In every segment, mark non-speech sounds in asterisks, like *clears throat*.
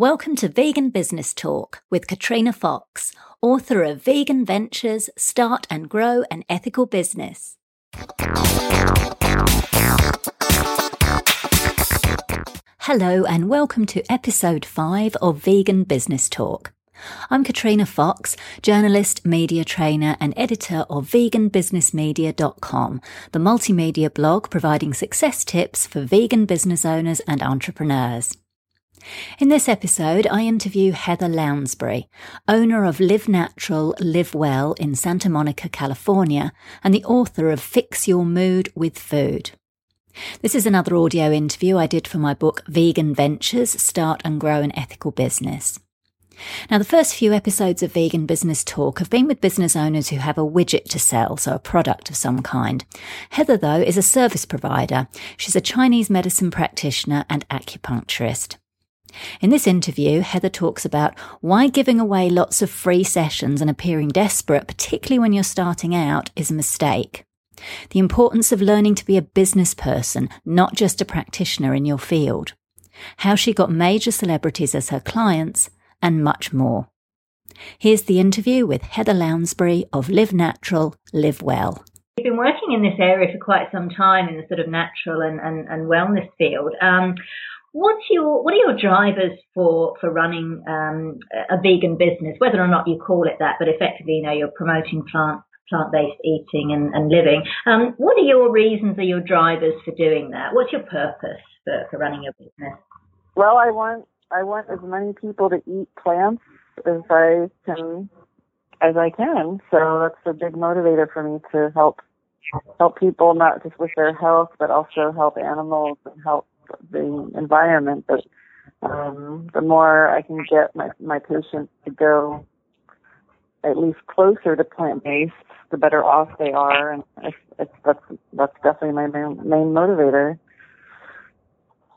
Welcome to Vegan Business Talk with Katrina Fox, author of Vegan Ventures Start and Grow an Ethical Business. Hello, and welcome to episode 5 of Vegan Business Talk. I'm Katrina Fox, journalist, media trainer, and editor of veganbusinessmedia.com, the multimedia blog providing success tips for vegan business owners and entrepreneurs. In this episode, I interview Heather Lounsbury, owner of Live Natural, Live Well in Santa Monica, California, and the author of Fix Your Mood with Food. This is another audio interview I did for my book Vegan Ventures Start and Grow an Ethical Business. Now, the first few episodes of Vegan Business Talk have been with business owners who have a widget to sell, so a product of some kind. Heather, though, is a service provider. She's a Chinese medicine practitioner and acupuncturist. In this interview, Heather talks about why giving away lots of free sessions and appearing desperate, particularly when you're starting out, is a mistake. The importance of learning to be a business person, not just a practitioner in your field. How she got major celebrities as her clients, and much more. Here's the interview with Heather Lounsbury of Live Natural, Live Well. You've been working in this area for quite some time in the sort of natural and, and, and wellness field. Um, what's your what are your drivers for for running um, a vegan business, whether or not you call it that, but effectively, you know, you're promoting plant plant based eating and, and living. Um, what are your reasons or your drivers for doing that? What's your purpose for, for running your business? Well, I want I want as many people to eat plants as I can as I can. So that's a big motivator for me to help help people not just with their health, but also help animals and help the environment. But um, the more I can get my my patients to go at least closer to plant based, the better off they are, and it's, it's, that's that's definitely my main, main motivator.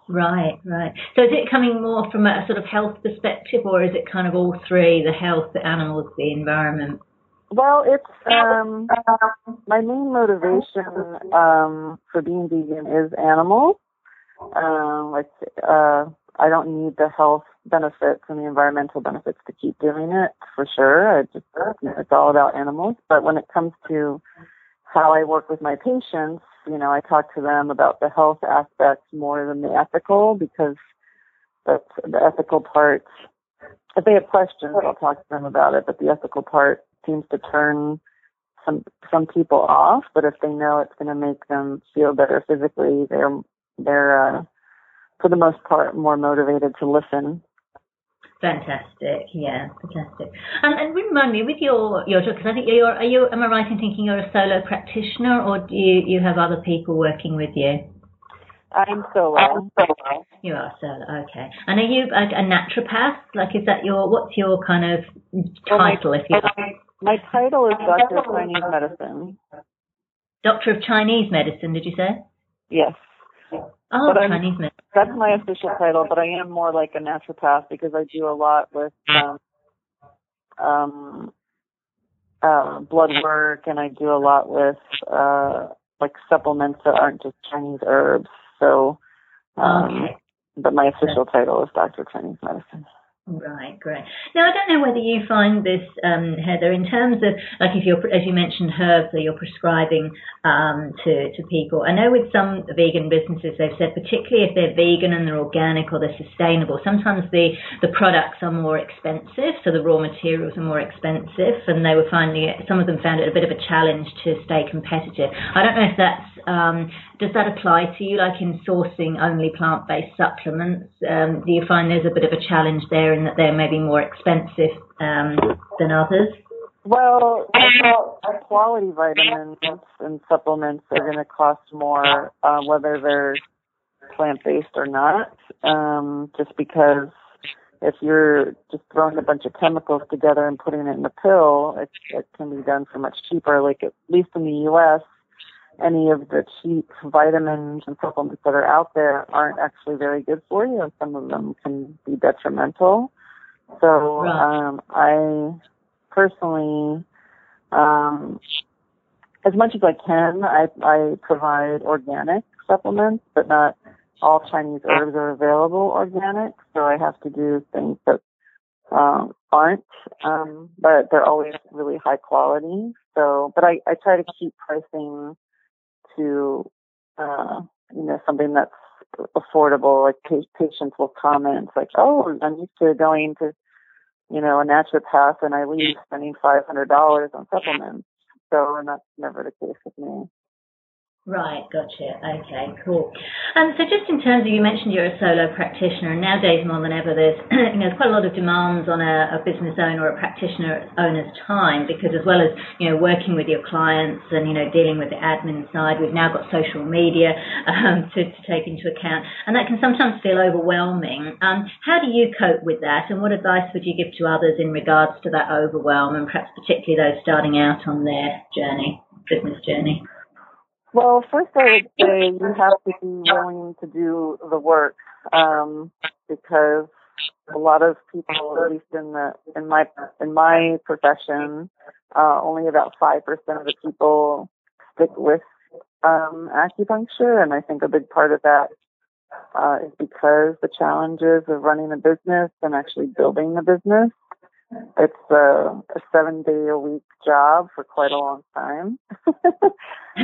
Right, right. So is it coming more from a sort of health perspective, or is it kind of all three: the health, the animals, the environment? Well, it's um, my main motivation um, for being vegan is animals. Um, like uh, I don't need the health benefits and the environmental benefits to keep doing it for sure. Just it's all about animals. But when it comes to how I work with my patients, you know, I talk to them about the health aspects more than the ethical because that's the ethical part. If they have questions, I'll talk to them about it. But the ethical part seems to turn some some people off. But if they know it's going to make them feel better physically, they're they're uh, for the most part more motivated to listen Fantastic, yeah, fantastic. And, and remind me with your your because I think you're are you am I right in thinking you're a solo practitioner or do you you have other people working with you? I'm solo. I'm solo. You are solo, okay. And are you a, a naturopath? Like, is that your what's your kind of title? Well, my, if you like? my title is Doctor of Chinese Medicine. Doctor of Chinese Medicine, did you say? Yes. Oh, but Chinese medicine. That's my official title, but I am more like a naturopath because I do a lot with um, um, uh, blood work, and I do a lot with uh, like supplements that aren't just Chinese herbs. So, um, okay. but my official title is Doctor of Chinese Medicine. Right, great. Now, I don't know whether you find this, um, Heather, in terms of, like if you're, as you mentioned, herbs that you're prescribing um, to, to people. I know with some vegan businesses, they've said, particularly if they're vegan and they're organic or they're sustainable, sometimes the, the products are more expensive, so the raw materials are more expensive, and they were finding it, some of them found it a bit of a challenge to stay competitive. I don't know if that's, um, does that apply to you, like in sourcing only plant based supplements? Um, do you find there's a bit of a challenge there? in that they're maybe more expensive um, than others? Well, quality vitamins and supplements are going to cost more, uh, whether they're plant based or not. Um, just because if you're just throwing a bunch of chemicals together and putting it in a pill, it, it can be done for much cheaper. Like at least in the U.S., any of the cheap vitamins and supplements that are out there aren't actually very good for you, and some of them can be detrimental. So um, I personally, um, as much as I can, I, I provide organic supplements, but not all Chinese herbs are available organic, so I have to do things that um, aren't, um, but they're always really high quality. So, but I, I try to keep pricing to, uh, you know, something that's affordable. Like patients will comment like, "Oh, I'm used to going to, you know, a naturopath, and I leave spending five hundred dollars on supplements." So, and that's never the case with me. Right, gotcha. Okay, cool. Um, so just in terms of, you mentioned you're a solo practitioner, and nowadays more than ever, there's *clears throat* you know quite a lot of demands on a, a business owner or a practitioner owner's time because as well as you know working with your clients and you know dealing with the admin side, we've now got social media *laughs* um, to, to take into account, and that can sometimes feel overwhelming. Um, how do you cope with that, and what advice would you give to others in regards to that overwhelm, and perhaps particularly those starting out on their journey, business journey? Well, first I would say you have to be willing to do the work um, because a lot of people, at least in the in my in my profession, uh, only about five percent of the people stick with um, acupuncture, and I think a big part of that uh, is because the challenges of running a business and actually building the business it's a, a seven day a week job for quite a long time. *laughs*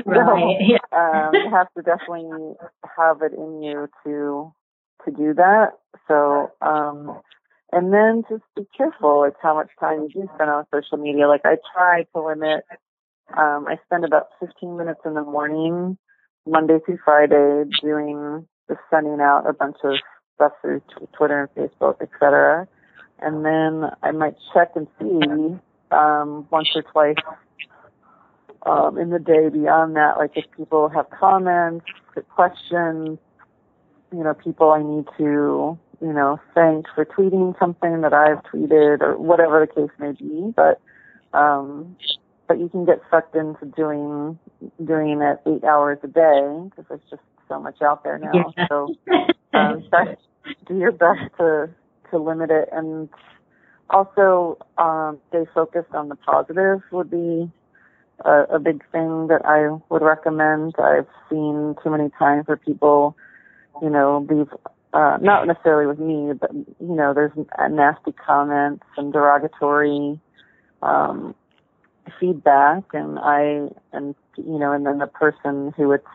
right. so, um, you have to definitely have it in you to to do that. So, um, and then just be careful with how much time you do spend on social media. Like I try to limit. Um, I spend about 15 minutes in the morning, Monday through Friday, doing just sending out a bunch of stuff through Twitter and Facebook, etc and then I might check and see um, once or twice um, in the day beyond that, like if people have comments, questions, you know, people I need to, you know, thank for tweeting something that I've tweeted or whatever the case may be. But, um, but you can get sucked into doing, doing it eight hours a day because there's just so much out there now. Yeah. So, *laughs* um, do your best to to limit it and also um, stay focused on the positive would be a, a big thing that I would recommend. I've seen too many times where people, you know, leave uh, not necessarily with me, but you know, there's nasty comments and derogatory um, feedback, and I and you know, and then the person who it's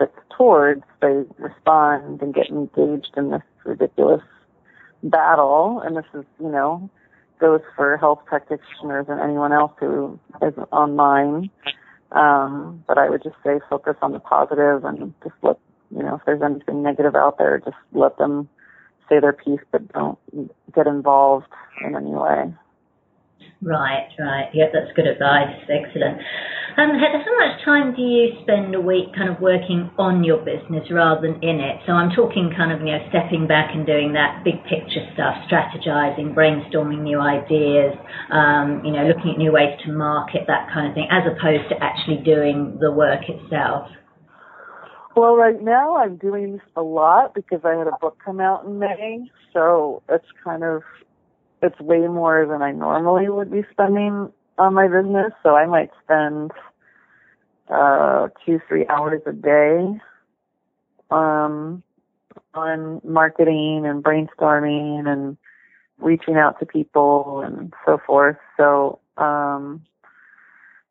it's towards, they respond and get engaged in this ridiculous battle, and this is, you know, goes for health practitioners and anyone else who is online. Um, but I would just say focus on the positive and just let, you know, if there's anything negative out there, just let them say their piece, but don't get involved in any way. Right, right. Yeah, that's good advice. Excellent. Um, Heather, how much time do you spend a week kind of working on your business rather than in it? So I'm talking kind of, you know, stepping back and doing that big picture stuff, strategizing, brainstorming new ideas, um, you know, looking at new ways to market, that kind of thing, as opposed to actually doing the work itself. Well, right now I'm doing a lot because I had a book come out in May, so it's kind of it's way more than I normally would be spending on my business. So I might spend uh two, three hours a day um on marketing and brainstorming and reaching out to people and so forth. So um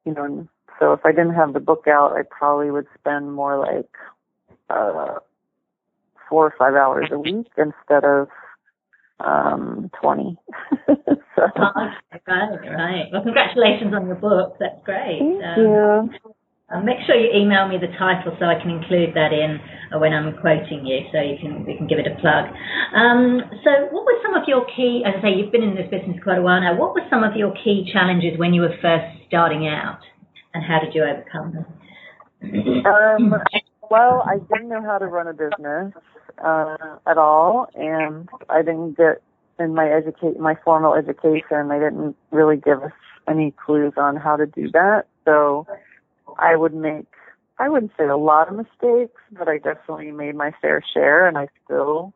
you know so if I didn't have the book out I probably would spend more like uh four or five hours a week instead of um, 20. *laughs* so. Oh, right, right. Well, congratulations on your book. That's great. Thank um, you. Uh, make sure you email me the title so I can include that in uh, when I'm quoting you, so you can we can give it a plug. Um, so, what were some of your key? As I say, you've been in this business quite a while now. What were some of your key challenges when you were first starting out, and how did you overcome them? um, *clears throat* well, I didn't know how to run a business uh, at all, and I didn't get in my educate my formal education. They didn't really give us any clues on how to do that. So I would make I wouldn't say a lot of mistakes, but I definitely made my fair share, and I still,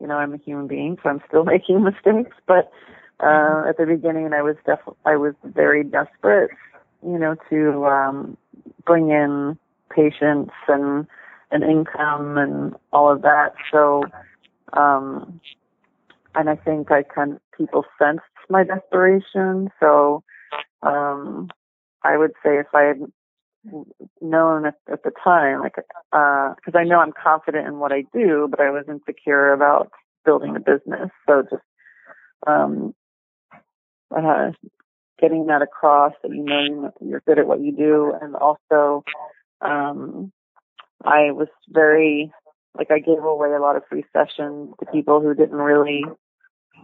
you know, I'm a human being, so I'm still *laughs* making mistakes. But uh, at the beginning, I was def- I was very desperate, you know, to um, bring in patients and an income and all of that. So, um, and I think I kind of, people sensed my desperation. So, um, I would say if I had known at, at the time, like, uh, cause I know I'm confident in what I do, but I was insecure about building a business. So just, um, uh, getting that across that you know you're good at what you do and also, um, I was very, like I gave away a lot of free sessions to people who didn't really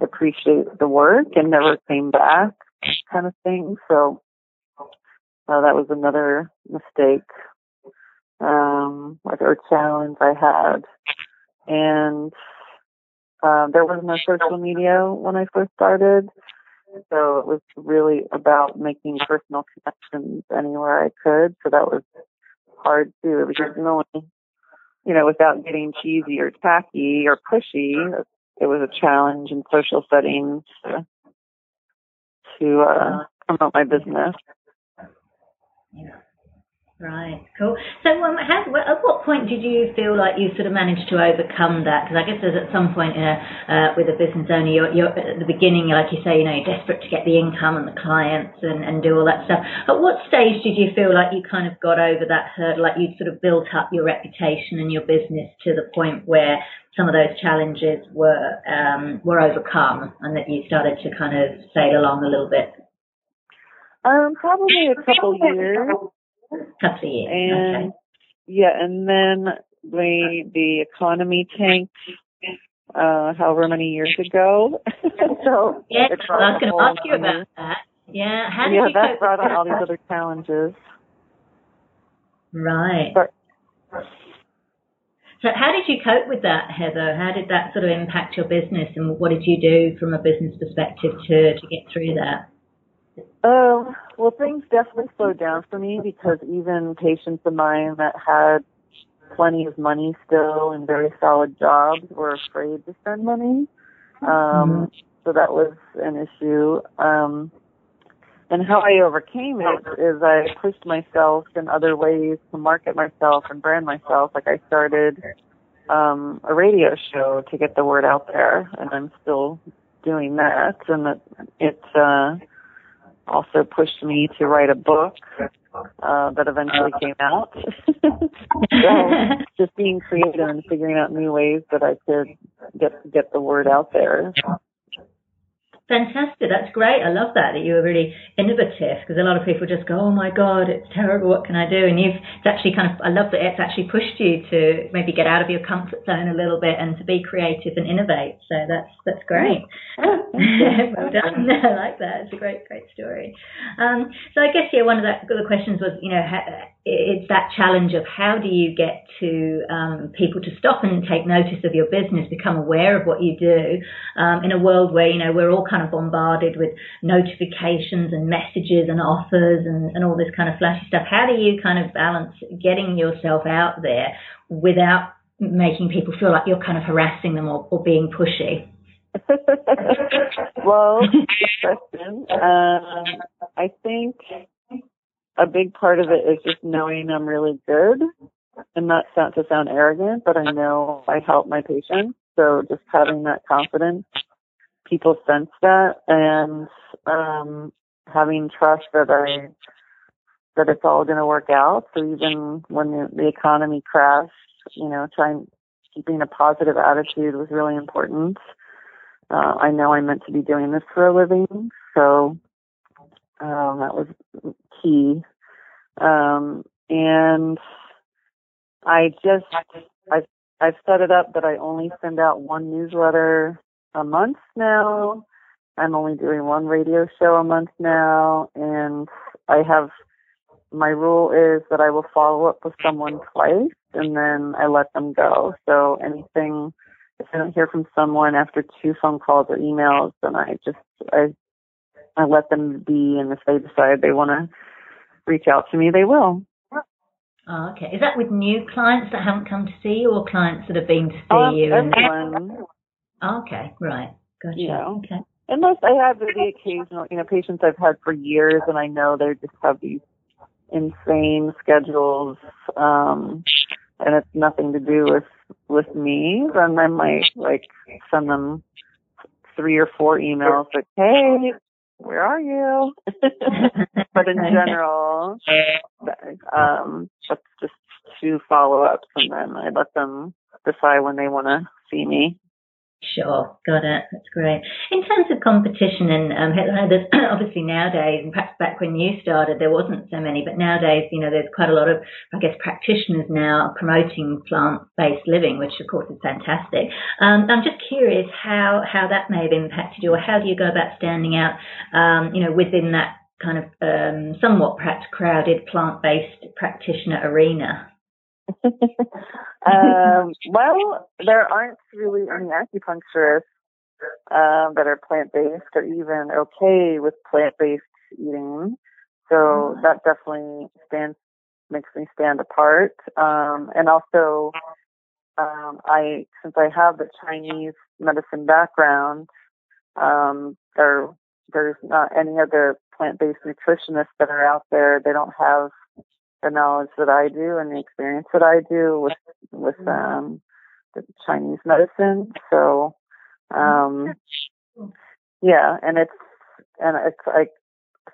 appreciate the work and never came back kind of thing. So, uh, that was another mistake, um, or challenge I had. And, uh, there was no social media when I first started. So it was really about making personal connections anywhere I could. So that was hard too because no one, you know, without getting cheesy or tacky or pushy, it was a challenge in social settings to, to uh, promote my business. Yeah. Right, cool. So, um, how, at what point did you feel like you sort of managed to overcome that? Because I guess there's at some point in a, uh, with a business owner, you're, you're at the beginning, like you say, you know, you're desperate to get the income and the clients and, and do all that stuff. At what stage did you feel like you kind of got over that hurdle, like you'd sort of built up your reputation and your business to the point where some of those challenges were um, were overcome, and that you started to kind of sail along a little bit? Um, probably a couple years. Couple of years. And okay. yeah, and then the the economy tanked uh however many years ago. *laughs* so yeah, I was going to ask you about that. Yeah, how did yeah, you that brought on all these other challenges. Right. But- So how did you cope with that, Heather? How did that sort of impact your business and what did you do from a business perspective to, to get through that? Um, well, things definitely slowed down for me because even patients of mine that had plenty of money still and very solid jobs were afraid to spend money. Um, so that was an issue. Um, and how I overcame it is I pushed myself in other ways to market myself and brand myself. Like I started um, a radio show to get the word out there, and I'm still doing that. And it, it uh, also pushed me to write a book uh, that eventually came out. *laughs* so just being creative and figuring out new ways that I could get get the word out there. Fantastic. That's great. I love that, that you were really innovative because a lot of people just go, oh my God, it's terrible. What can I do? And you've, it's actually kind of, I love that it's actually pushed you to maybe get out of your comfort zone a little bit and to be creative and innovate. So that's, that's great. *laughs* well done. *laughs* I like that. It's a great, great story. Um, so I guess, yeah, one of the, the questions was, you know, ha, it's that challenge of how do you get to um, people to stop and take notice of your business, become aware of what you do um, in a world where, you know, we're all kind of bombarded with notifications and messages and offers and, and all this kind of flashy stuff. How do you kind of balance getting yourself out there without making people feel like you're kind of harassing them or, or being pushy? *laughs* well, question. Um, I think a big part of it is just knowing I'm really good, and that's not to sound arrogant, but I know I help my patients. So just having that confidence, people sense that, and um, having trust that I that it's all going to work out. So even when the, the economy crashed, you know, trying keeping a positive attitude was really important. Uh, I know I'm meant to be doing this for a living, so um, that was key. Um, and I just I've I've set it up that I only send out one newsletter a month now. I'm only doing one radio show a month now, and I have my rule is that I will follow up with someone twice and then I let them go. So anything if I don't hear from someone after two phone calls or emails, then I just I I let them be, and if they decide they want to reach out to me, they will. Oh, okay. Is that with new clients that haven't come to see you, or clients that have been to see Um, you? And everyone, oh, okay, right, gotcha. You know. Okay. unless I have the occasional, you know, patients I've had for years, and I know they just have these insane schedules. Um, and it's nothing to do with with me, then I might like send them three or four emails like, "Hey, where are you?" *laughs* but in general, um, that's just two follow ups, and then I let them decide when they want to see me. Sure, got it. That's great. In terms of competition, and um, there's *clears throat* obviously nowadays, and perhaps back when you started, there wasn't so many, but nowadays, you know, there's quite a lot of, I guess, practitioners now promoting plant-based living, which of course is fantastic. Um, I'm just curious how how that may have impacted you, or how do you go about standing out, um, you know, within that kind of um, somewhat perhaps crowded plant-based practitioner arena? *laughs* um, well, there aren't really any acupuncturists um, that are plant based or even okay with plant based eating. So mm-hmm. that definitely stands makes me stand apart. Um, and also, um, I since I have the Chinese medicine background, um, there there's not any other plant based nutritionists that are out there. They don't have the knowledge that I do and the experience that I do with with mm-hmm. um the Chinese medicine. So um yeah, and it's and it's like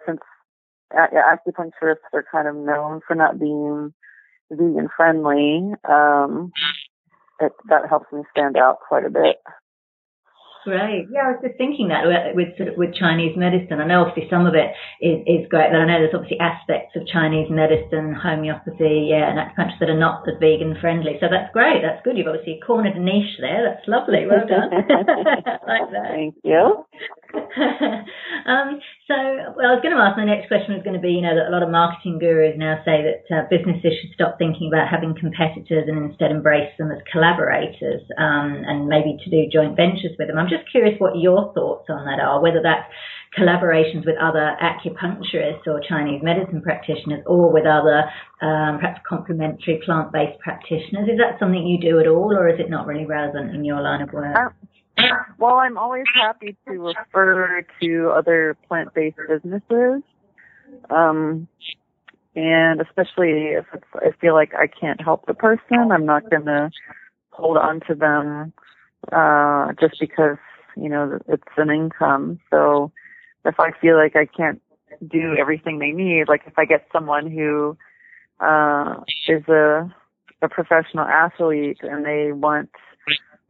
since acupuncturists are kind of known for not being vegan friendly, um it that helps me stand out quite a bit. Great. Yeah, I was just thinking that with sort of with Chinese medicine. I know obviously some of it is, is great, but I know there's obviously aspects of Chinese medicine, homeopathy, yeah, and acupuncture that are not as vegan friendly. So that's great. That's good. You've obviously cornered a niche there. That's lovely. Well *laughs* done. *laughs* like that. Thank you. *laughs* um, so, well, I was going to ask. My next question was going to be, you know, that a lot of marketing gurus now say that uh, businesses should stop thinking about having competitors and instead embrace them as collaborators, um, and maybe to do joint ventures with them. I'm just curious what your thoughts on that are, whether that's collaborations with other acupuncturists or Chinese medicine practitioners or with other um, perhaps complementary plant-based practitioners. Is that something you do at all or is it not really relevant in your line of work? Well, I'm always happy to refer to other plant-based businesses. Um, and especially if it's, I feel like I can't help the person, I'm not going to hold on to them uh, just because you know it's an income. So if I feel like I can't do everything they need, like if I get someone who uh, is a a professional athlete and they want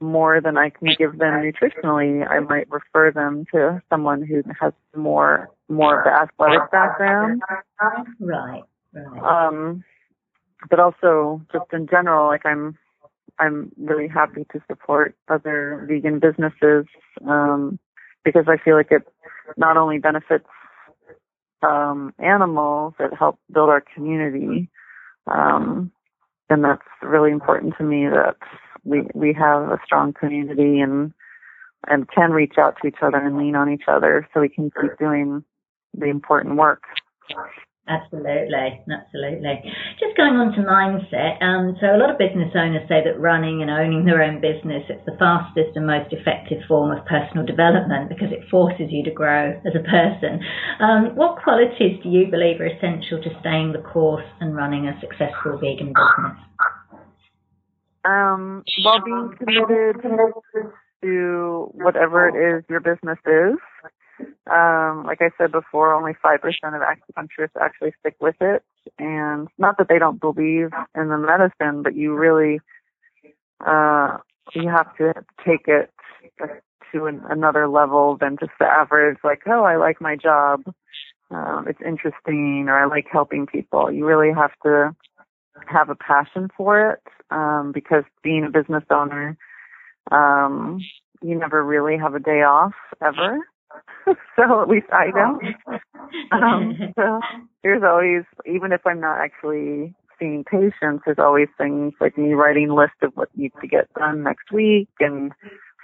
more than I can give them nutritionally, I might refer them to someone who has more more of the athletic background. Right. Right. Um, but also just in general, like I'm I'm really happy to support other vegan businesses um, because I feel like it not only benefits um, animals, it helps build our community. Um, and that's really important to me that we we have a strong community and and can reach out to each other and lean on each other so we can keep doing the important work. Absolutely, absolutely. Just going on to mindset. Um, so a lot of business owners say that running and owning their own business it's the fastest and most effective form of personal development because it forces you to grow as a person. Um, what qualities do you believe are essential to staying the course and running a successful vegan business? Um, well, being committed to whatever it is your business is um, like I said before, only 5% of acupuncturists actually stick with it. And not that they don't believe in the medicine, but you really, uh, you have to take it to an, another level than just the average, like, oh, I like my job. Um, it's interesting or I like helping people. You really have to have a passion for it, um, because being a business owner, um, you never really have a day off ever. *laughs* so at least I don't. *laughs* Um, so there's always, even if I'm not actually seeing patients, there's always things like me writing a list of what needs to get done next week and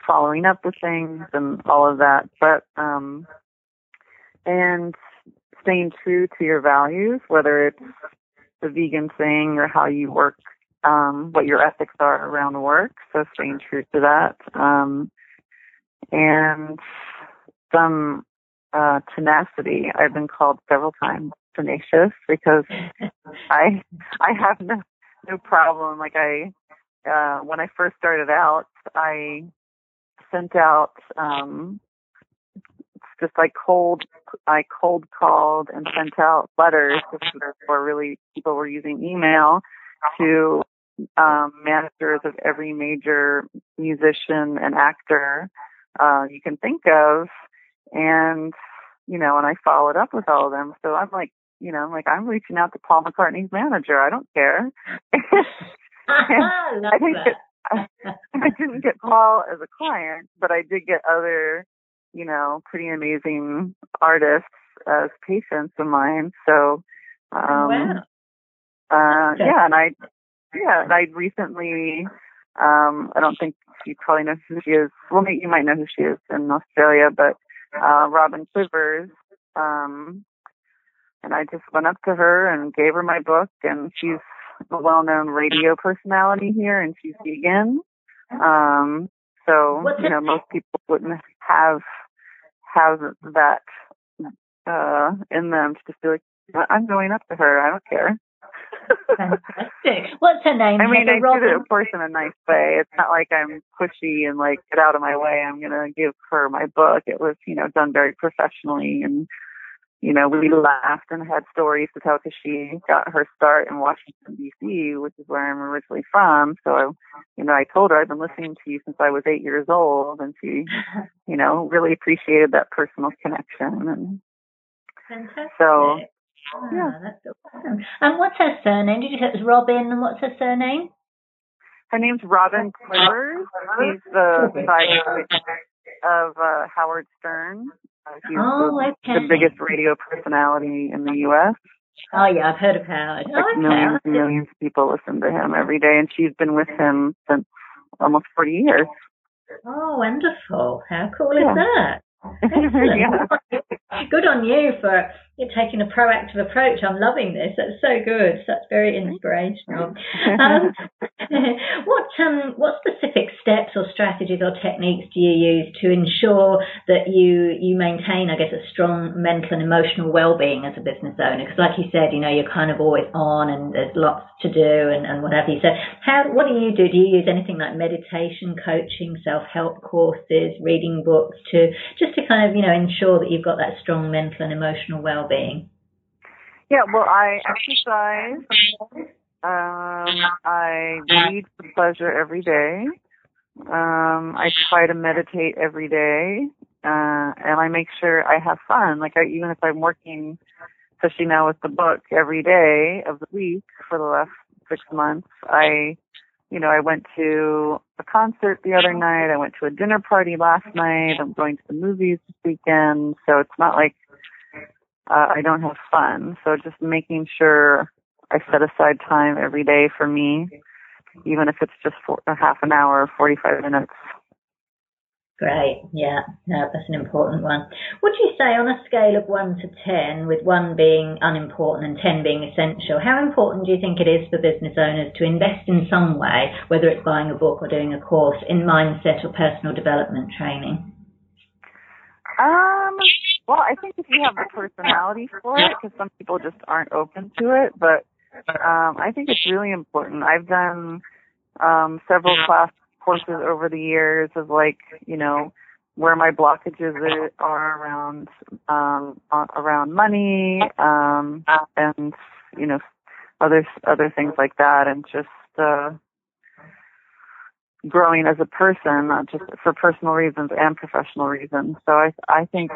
following up with things and all of that. But um, and staying true to your values, whether it's the vegan thing or how you work, um, what your ethics are around work. So staying true to that. Um, and some uh, tenacity. I've been called several times tenacious because *laughs* I I have no no problem. Like I, uh, when I first started out, I sent out, um, just like cold, I cold called and sent out letters before really people were using email to um, managers of every major musician and actor uh, you can think of, and you know, and I followed up with all of them. So I'm like, you know, I'm like I'm reaching out to Paul McCartney's manager. I don't care. *laughs* I, *laughs* I didn't get I, *laughs* I didn't get Paul as a client, but I did get other, you know, pretty amazing artists as patients of mine. So um wow. uh yeah, and I yeah, and I recently um I don't think you probably know who she is. Well maybe you might know who she is in Australia, but uh Robin Quivers, um and I just went up to her and gave her my book and she's a well-known radio personality here, and she's vegan. Um, so you know, most people wouldn't have have that uh in them to just be like, I'm going up to her. I don't care. Fantastic. What's her name? I mean, Heather I Robin? did it, of course, in a nice way. It's not like I'm pushy and like get out of my way. I'm gonna give her my book. It was, you know, done very professionally and you know, we laughed and had stories to tell because she got her start in Washington D.C., which is where I'm originally from. So, you know, I told her I've been listening to you since I was eight years old, and she, *laughs* you know, really appreciated that personal connection. And Fantastic. So, Ah, yeah. that's awesome. And what's her surname? Did you say it was Robin? And what's her surname? her name's Robin Quivers. She's the sidekick of uh, Howard Stern. He's Oh, the, okay. the biggest radio personality in the U.S. Oh yeah, I've heard of Howard. Like Oh, millions and millions of people listen to him every day, and she's been with him since almost 40 years. Oh, wonderful. How cool Yeah. is that? Yeah. *laughs* Good on you for you taking a proactive approach. I'm loving this. That's so good. That's very inspirational. Um, *laughs* what um, what specific steps or strategies or techniques do you use to ensure that you you maintain, I guess, a strong mental and emotional well-being as a business owner? Because, like you said, you know, you're kind of always on, and there's lots to do, and, and what have you. So, how what do you do? Do you use anything like meditation, coaching, self-help courses, reading books to just to kind of you know ensure that you've got that strong mental and emotional well-being? Yeah, well, I exercise. Um, I read for pleasure every day. Um, I try to meditate every day, uh, and I make sure I have fun. Like I, even if I'm working, especially now with the book, every day of the week for the last six months, I, you know, I went to a concert the other night. I went to a dinner party last night. I'm going to the movies this weekend. So it's not like uh, I don't have fun. So just making sure I set aside time every day for me, even if it's just for a half an hour 45 minutes. Great. Yeah, no, that's an important one. Would you say on a scale of one to ten, with one being unimportant and ten being essential, how important do you think it is for business owners to invest in some way, whether it's buying a book or doing a course, in mindset or personal development training? Um, well, I think if you have the personality for it, because some people just aren't open to it, but um, I think it's really important. I've done um, several class courses over the years of like, you know, where my blockages are- around um, uh, around money um, and you know other other things like that, and just uh, growing as a person, not just for personal reasons and professional reasons. So I I think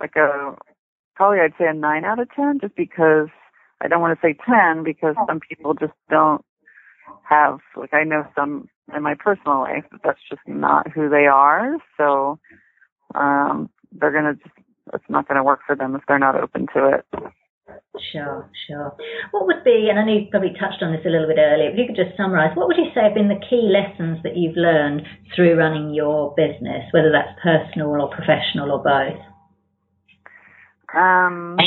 like a probably I'd say a nine out of ten, just because I don't want to say ten because some people just don't have like I know some in my personal life that that's just not who they are. So um they're gonna just it's not gonna work for them if they're not open to it. Sure, sure. What would be, and I know you probably touched on this a little bit earlier, but if you could just summarise, what would you say have been the key lessons that you've learned through running your business, whether that's personal or professional or both? Um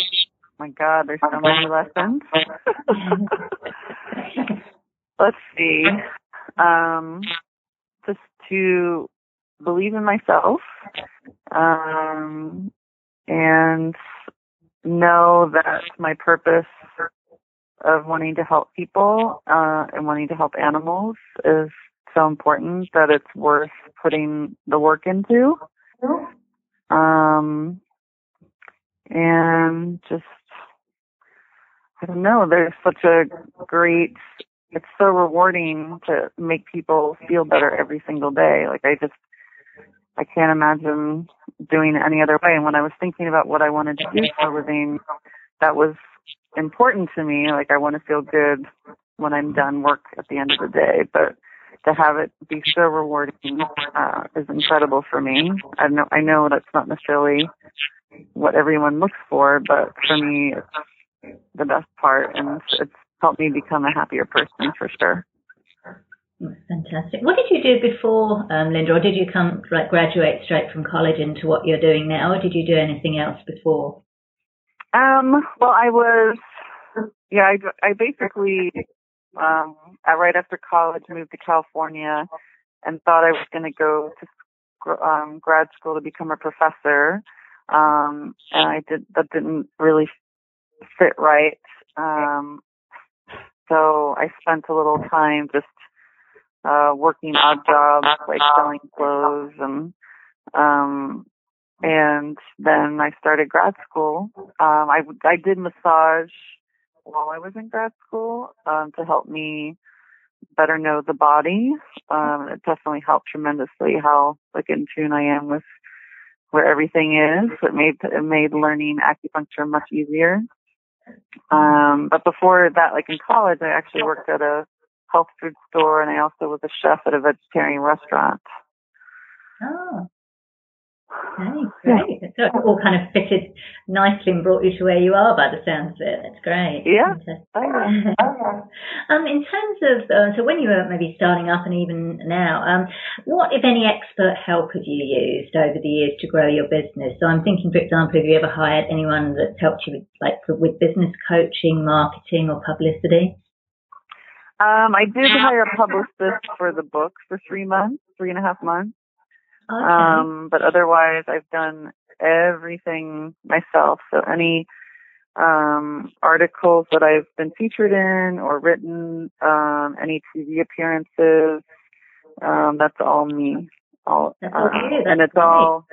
my God, there's so many lessons. *laughs* *laughs* *laughs* Let's see. Um, just to believe in myself, um, and know that my purpose of wanting to help people uh, and wanting to help animals is so important that it's worth putting the work into. Um, and just, I don't know, there's such a great, it's so rewarding to make people feel better every single day. Like I just, I can't imagine doing it any other way. And when I was thinking about what I wanted to do for a living, that was important to me. Like I want to feel good when I'm done work at the end of the day, but to have it be so rewarding uh, is incredible for me. I know I know that's not necessarily what everyone looks for, but for me, it's the best part, and it's helped me become a happier person for sure. Fantastic. What did you do before, um, Linda, or did you come like graduate straight from college into what you're doing now, or did you do anything else before? Um, well, I was, yeah, I, I basically, um, right after college moved to California and thought I was going to go to um, grad school to become a professor. Um, and I did, that didn't really fit right. Um, so I spent a little time just, uh, working odd jobs like selling clothes and, um, and then I started grad school. Um, I I did massage while I was in grad school um, to help me better know the body. Um, it definitely helped tremendously how like in tune I am with where everything is. It made it made learning acupuncture much easier. Um, but before that, like in college, I actually worked at a health food store, and I also was a chef at a vegetarian restaurant. Oh. Okay, great. So it all kind of fitted nicely and brought you to where you are by the sounds of it. That's great. *laughs* Yeah. um, in terms of, uh, so when you were maybe starting up and even now, um, what, if any, expert help have you used over the years to grow your business? So I'm thinking, for example, have you ever hired anyone that's helped you with, like, with business coaching, marketing or publicity? Um, I did hire a publicist for the book for three months, three and a half months. Okay. Um, but otherwise, I've done everything myself. So any um, articles that I've been featured in or written, um, any TV appearances, um, that's all me. All, uh, and it's all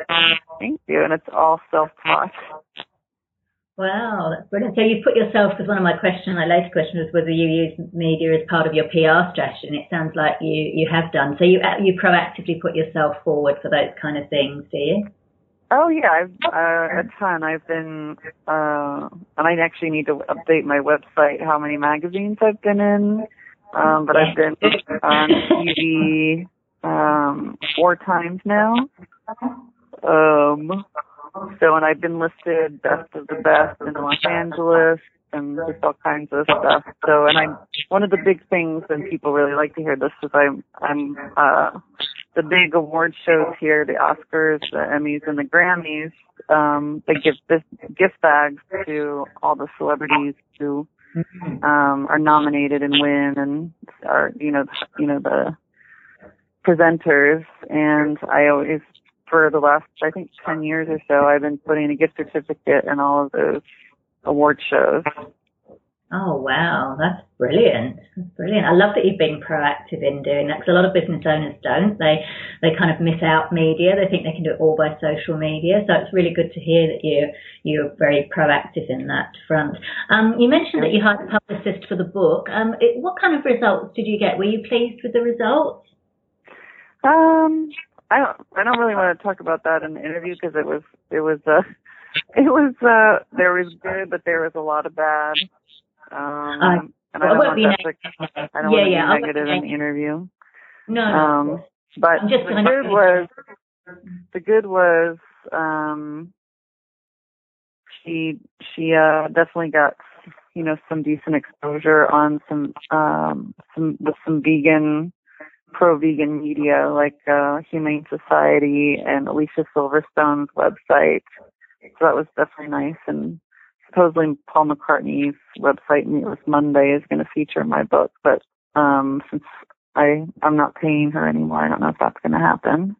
thank you, and it's all self-taught. Wow, that's brilliant. So you put yourself, because one of my questions, my later question was whether you use media as part of your PR strategy, and it sounds like you, you have done. So you you proactively put yourself forward for those kind of things, do you? Oh yeah, I've uh, a ton. I've been, uh, and I actually need to update my website how many magazines I've been in. Um, but I've been on *laughs* TV um, four times now. Um, so, and I've been listed best of the best in Los Angeles and just all kinds of stuff. So, and I'm one of the big things, and people really like to hear this, is I'm I'm uh, the big award shows here, the Oscars, the Emmys, and the Grammys. Um, they give this gift bags to all the celebrities who um, are nominated and win, and are you know you know the presenters. And I always for the last, I think, 10 years or so, I've been putting a gift certificate in all of those award shows. Oh wow, that's brilliant! That's brilliant. I love that you've been proactive in doing that because a lot of business owners don't. They they kind of miss out media. They think they can do it all by social media. So it's really good to hear that you you're very proactive in that front. Um, you mentioned that you hired a publicist for the book. Um, it, what kind of results did you get? Were you pleased with the results? Um, I don't I don't really want to talk about that in the interview because it was it was uh *laughs* it was uh there was good but there was a lot of bad. Um uh, and I don't want that to, I don't yeah, want to yeah, be negative in the interview. No, um no, but just the good was the good was um she she uh definitely got you know some decent exposure on some um some with some vegan pro-vegan media like uh, Humane Society and Alicia Silverstone's website. So that was definitely nice. And supposedly Paul McCartney's website, Meatless Monday, is going to feature my book. But um, since I I'm not paying her anymore, I don't know if that's going to happen.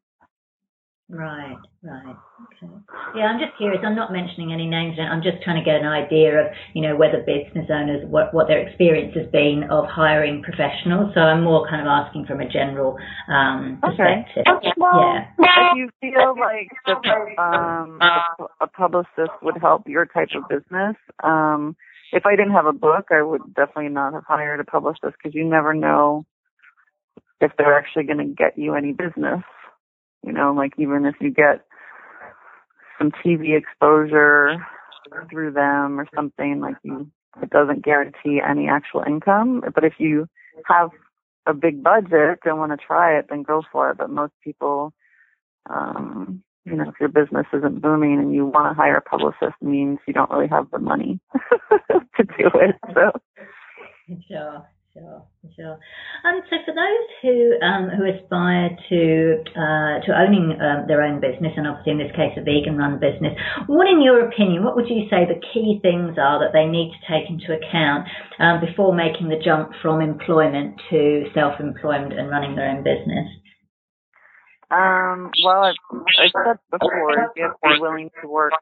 Right, right. Okay. Yeah, I'm just curious. I'm not mentioning any names. I'm just trying to get an idea of, you know, whether business owners, what, what their experience has been of hiring professionals. So I'm more kind of asking from a general um, perspective. Okay. Well, yeah. if you feel like the, um, a, a publicist would help your type of business, um, if I didn't have a book, I would definitely not have hired a publicist because you never know if they're actually going to get you any business. You know, like even if you get some TV exposure through them or something, like you, it doesn't guarantee any actual income. But if you have a big budget and want to try it, then go for it. But most people, um, you know, if your business isn't booming and you want to hire a publicist means you don't really have the money *laughs* to do it. So. Sure. Sure, sure. Um, so for those who um, who aspire to uh, to owning um, their own business, and obviously in this case a vegan-run business, what, in your opinion, what would you say the key things are that they need to take into account um, before making the jump from employment to self-employment and running their own business? Um, well, I, I said before, you have to be willing to work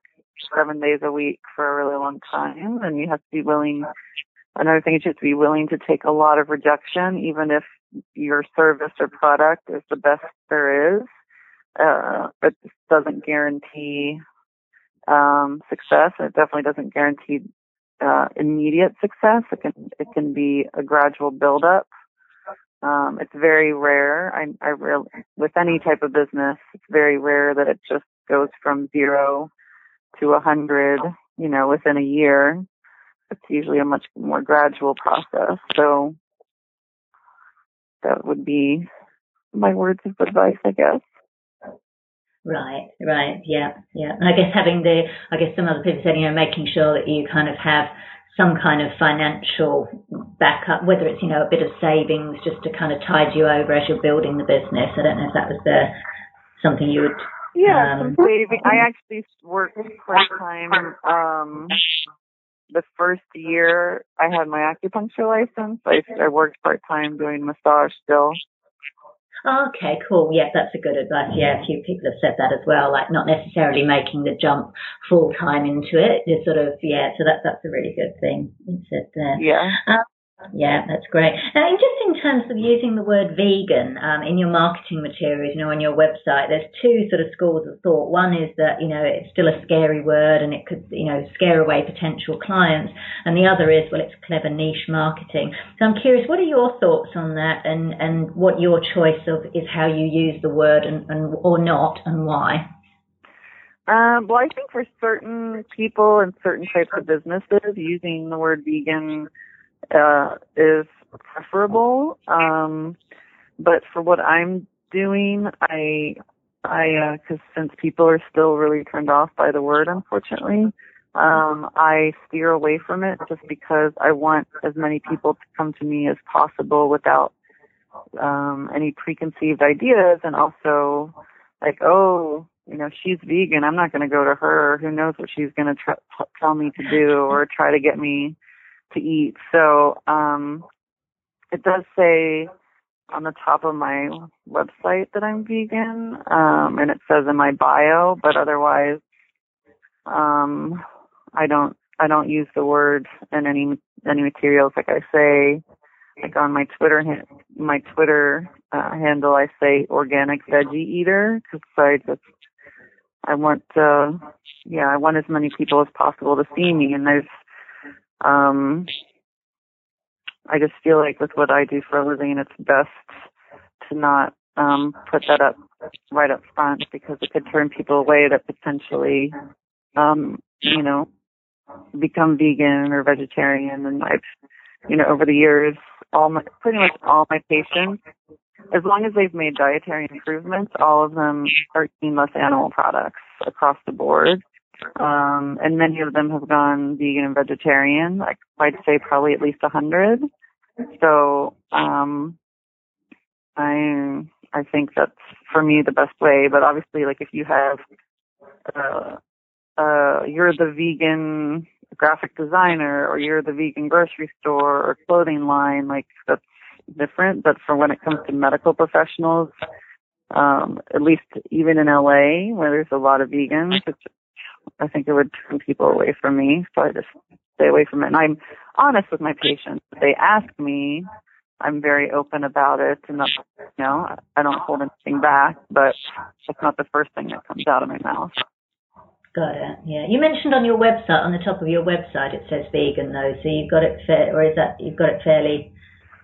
seven days a week for a really long time, and you have to be willing Another thing is just to be willing to take a lot of rejection, even if your service or product is the best there is. Uh, it doesn't guarantee um, success. It definitely doesn't guarantee uh, immediate success. It can it can be a gradual buildup. Um, it's very rare. I, I really, with any type of business, it's very rare that it just goes from zero to a hundred, you know, within a year it's usually a much more gradual process. So that would be my words of advice, I guess. Right, right, yeah, yeah. And I guess having the, I guess some other people said, you know, making sure that you kind of have some kind of financial backup, whether it's, you know, a bit of savings just to kind of tide you over as you're building the business. I don't know if that was the, something you would. Yeah, um, some saving. I actually worked part time, um, the first year I had my acupuncture license, I, I worked part time doing massage still. Okay, cool. Yeah, that's a good advice. Yeah, a few people have said that as well, like not necessarily making the jump full time into it. Just sort of, yeah, so that, that's a really good thing you said there. Yeah. Um, yeah, that's great. And just in terms of using the word vegan um, in your marketing materials, you know, on your website, there's two sort of schools of thought. One is that, you know, it's still a scary word and it could, you know, scare away potential clients. And the other is, well, it's clever niche marketing. So I'm curious, what are your thoughts on that and, and what your choice of is how you use the word and, and or not and why? Um, well, I think for certain people and certain types of businesses, using the word vegan uh, is preferable. Um, but for what I'm doing, I, I, uh, cause since people are still really turned off by the word, unfortunately, um, I steer away from it just because I want as many people to come to me as possible without, um, any preconceived ideas and also like, oh, you know, she's vegan. I'm not going to go to her. Who knows what she's going to tr- tell me to do or try to get me to eat. So um, it does say on the top of my website that I'm vegan, um, and it says in my bio, but otherwise, um, I don't I don't use the word in any any materials. Like I say, like on my Twitter my Twitter uh, handle, I say organic veggie eater because I just I want uh yeah I want as many people as possible to see me, and there's um, I just feel like with what I do for a living, it's best to not um, put that up right up front because it could turn people away that potentially, um, you know, become vegan or vegetarian. And I've, you know, over the years, all my, pretty much all my patients, as long as they've made dietary improvements, all of them are eating less animal products across the board. Um, and many of them have gone vegan and vegetarian. Like I'd say probably at least a hundred. So, um, I, I think that's for me the best way. But obviously, like if you have, uh, uh, you're the vegan graphic designer or you're the vegan grocery store or clothing line, like that's different. But for when it comes to medical professionals, Um, at least even in LA, where there's a lot of vegans, it's, I think it would turn people away from me. So I just stay away from it. And I'm honest with my patients. If they ask me, I'm very open about it, and not, you know, I don't hold anything back. But it's not the first thing that comes out of my mouth. Got it. Yeah. You mentioned on your website, on the top of your website, it says vegan though. So you've got it fair, or is that you've got it fairly?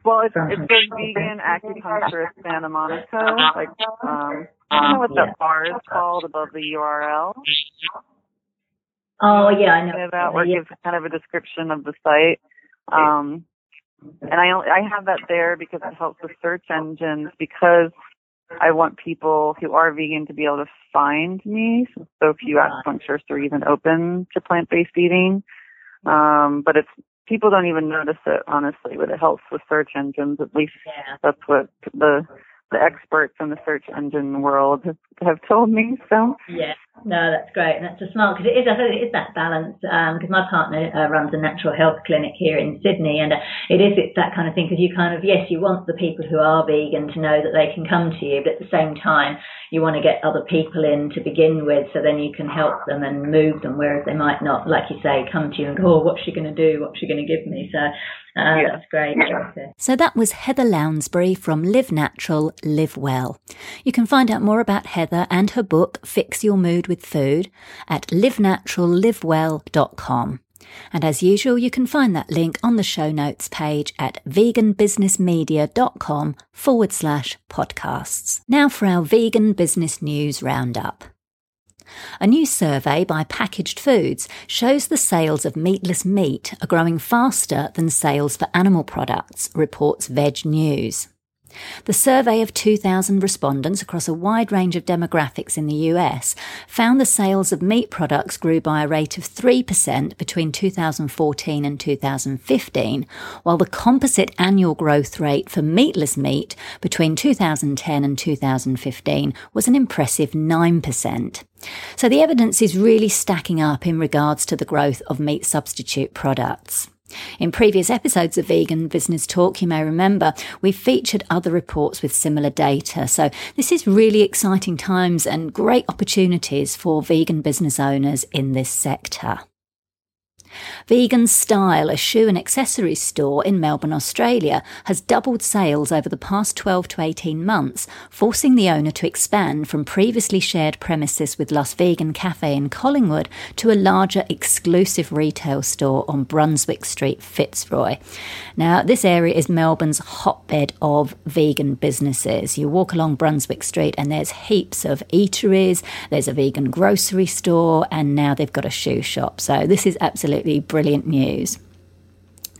Well, it's it says vegan acupuncturist Santa Monica. Like, um, I don't know what that bar is called above the URL. Oh yeah, I know. Yeah, that where it gives kind of a description of the site. Um, and I I have that there because it helps with search engines because I want people who are vegan to be able to find me. So few acupuncturists are even open to plant-based eating. Um, but it's people don't even notice it honestly, but it helps with search engines. At least Yeah. that's what the the experts in the search engine world have, have told me. So Yeah, no, that's great, and that's a smart because it is. I think it is that balance. Because my partner uh, runs a natural health clinic here in Sydney, and uh, it is it's that kind of thing. Because you kind of yes, you want the people who are vegan to know that they can come to you, but at the same time, you want to get other people in to begin with, so then you can help them and move them. Whereas they might not, like you say, come to you and go, "Oh, what's she going to do? What's she going to give me?" So uh, Yeah. that's great. Okay. So that was Heather Lounsbury from Live Natural, Live Well. You can find out more about Heather and her book, Fix Your Mood with Food, at livenaturallivewell.com. And as usual, you can find that link on the show notes page at veganbusinessmedia.com forward slash podcasts. Now for our vegan business news roundup. A new survey by Packaged Foods shows the sales of meatless meat are growing faster than sales for animal products, reports Veg News. The survey of 2,000 respondents across a wide range of demographics in the US found the sales of meat products grew by a rate of 3% between 2014 and 2015, while the composite annual growth rate for meatless meat between 2010 and 2015 was an impressive 9%. So the evidence is really stacking up in regards to the growth of meat substitute products. In previous episodes of Vegan Business Talk, you may remember, we've featured other reports with similar data. So this is really exciting times and great opportunities for vegan business owners in this sector. Vegan Style, a shoe and accessories store in Melbourne, Australia, has doubled sales over the past 12 to 18 months, forcing the owner to expand from previously shared premises with Las Vegan Cafe in Collingwood to a larger exclusive retail store on Brunswick Street, Fitzroy. Now, this area is Melbourne's hotbed of vegan businesses. You walk along Brunswick Street and there's heaps of eateries, there's a vegan grocery store, and now they've got a shoe shop. So this is absolutely brilliant news.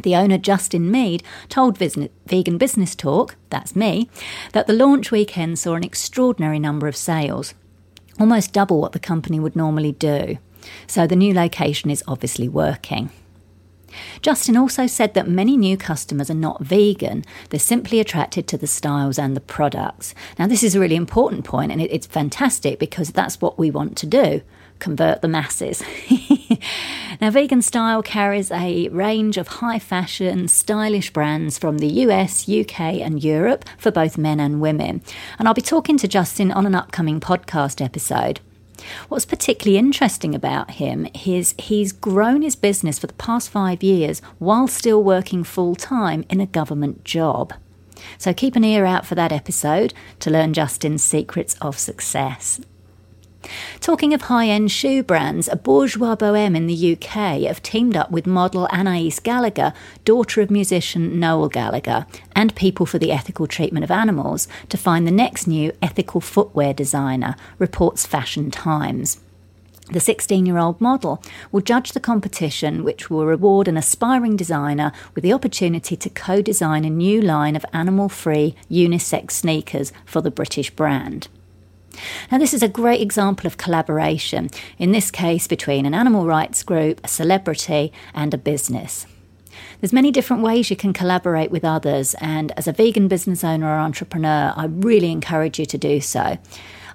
The owner, Justin Mead, told Vegan Business Talk, that's me, that the launch weekend saw an extraordinary number of sales, almost double what the company would normally do. So the new location is obviously working. Justin also said that many new customers are not vegan, they're simply attracted to the styles and the products. Now, this is a really important point, and it's fantastic because that's what we want to do convert the masses. *laughs* now, Vegan Style carries a range of high fashion, stylish brands from the US, UK, and Europe for both men and women. And I'll be talking to Justin on an upcoming podcast episode. What's particularly interesting about him is he's grown his business for the past five years while still working full time in a government job. So keep an ear out for that episode to learn Justin's secrets of success. Talking of high end shoe brands, a bourgeois bohème in the UK have teamed up with model Anais Gallagher, daughter of musician Noel Gallagher, and People for the Ethical Treatment of Animals to find the next new ethical footwear designer, reports Fashion Times. The 16 year old model will judge the competition, which will reward an aspiring designer with the opportunity to co design a new line of animal free unisex sneakers for the British brand. Now, this is a great example of collaboration, in this case between an animal rights group, a celebrity, and a business. There's many different ways you can collaborate with others, and as a vegan business owner or entrepreneur, I really encourage you to do so.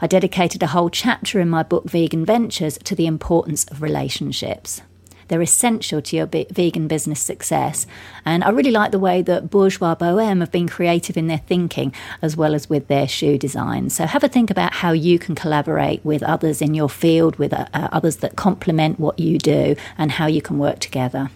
I dedicated a whole chapter in my book Vegan Ventures to the importance of relationships. They're essential to your vegan business success. And I really like the way that Bourgeois Bohème have been creative in their thinking as well as with their shoe design. So have a think about how you can collaborate with others in your field, with uh, uh others that complement what you do, and how you can work together.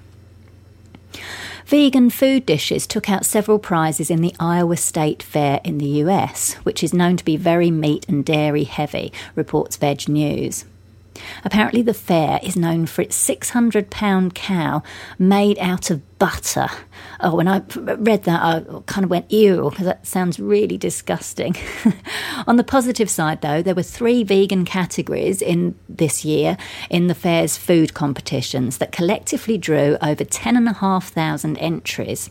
Vegan food dishes took out several prizes in the Iowa State Fair in the US, which is known to be very meat and dairy heavy, reports Veg News. Apparently, the fair is known for its 600 pound cow made out of butter. Oh, when I read that, I kind of went, ew, because that sounds really disgusting. *laughs* On the positive side, though, there were three vegan categories in this year in the fair's food competitions that collectively drew over 10,500 entries.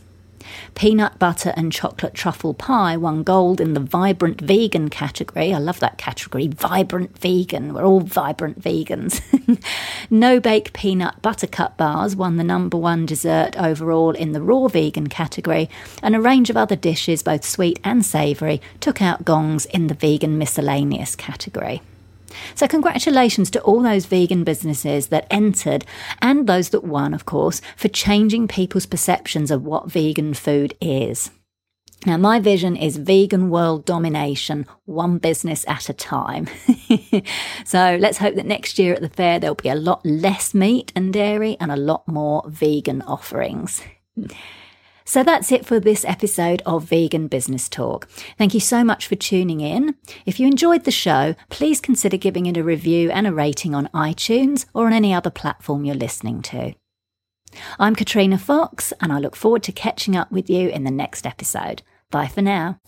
Peanut butter and chocolate truffle pie won gold in the vibrant vegan category. I love that category, vibrant vegan. We're all vibrant vegans. *laughs* no bake peanut buttercup bars won the number one dessert overall in the raw vegan category, and a range of other dishes, both sweet and savoury, took out gongs in the vegan miscellaneous category. So, congratulations to all those vegan businesses that entered and those that won, of course, for changing people's perceptions of what vegan food is. Now, my vision is vegan world domination, one business at a time. *laughs* so let's hope that next year at the fair there'll be a lot less meat and dairy and a lot more vegan offerings. So that's it for this episode of Vegan Business Talk. Thank you so much for tuning in. If you enjoyed the show, please consider giving it a review and a rating on iTunes or on any other platform you're listening to. I'm Katrina Fox, and I look forward to catching up with you in the next episode. Bye for now.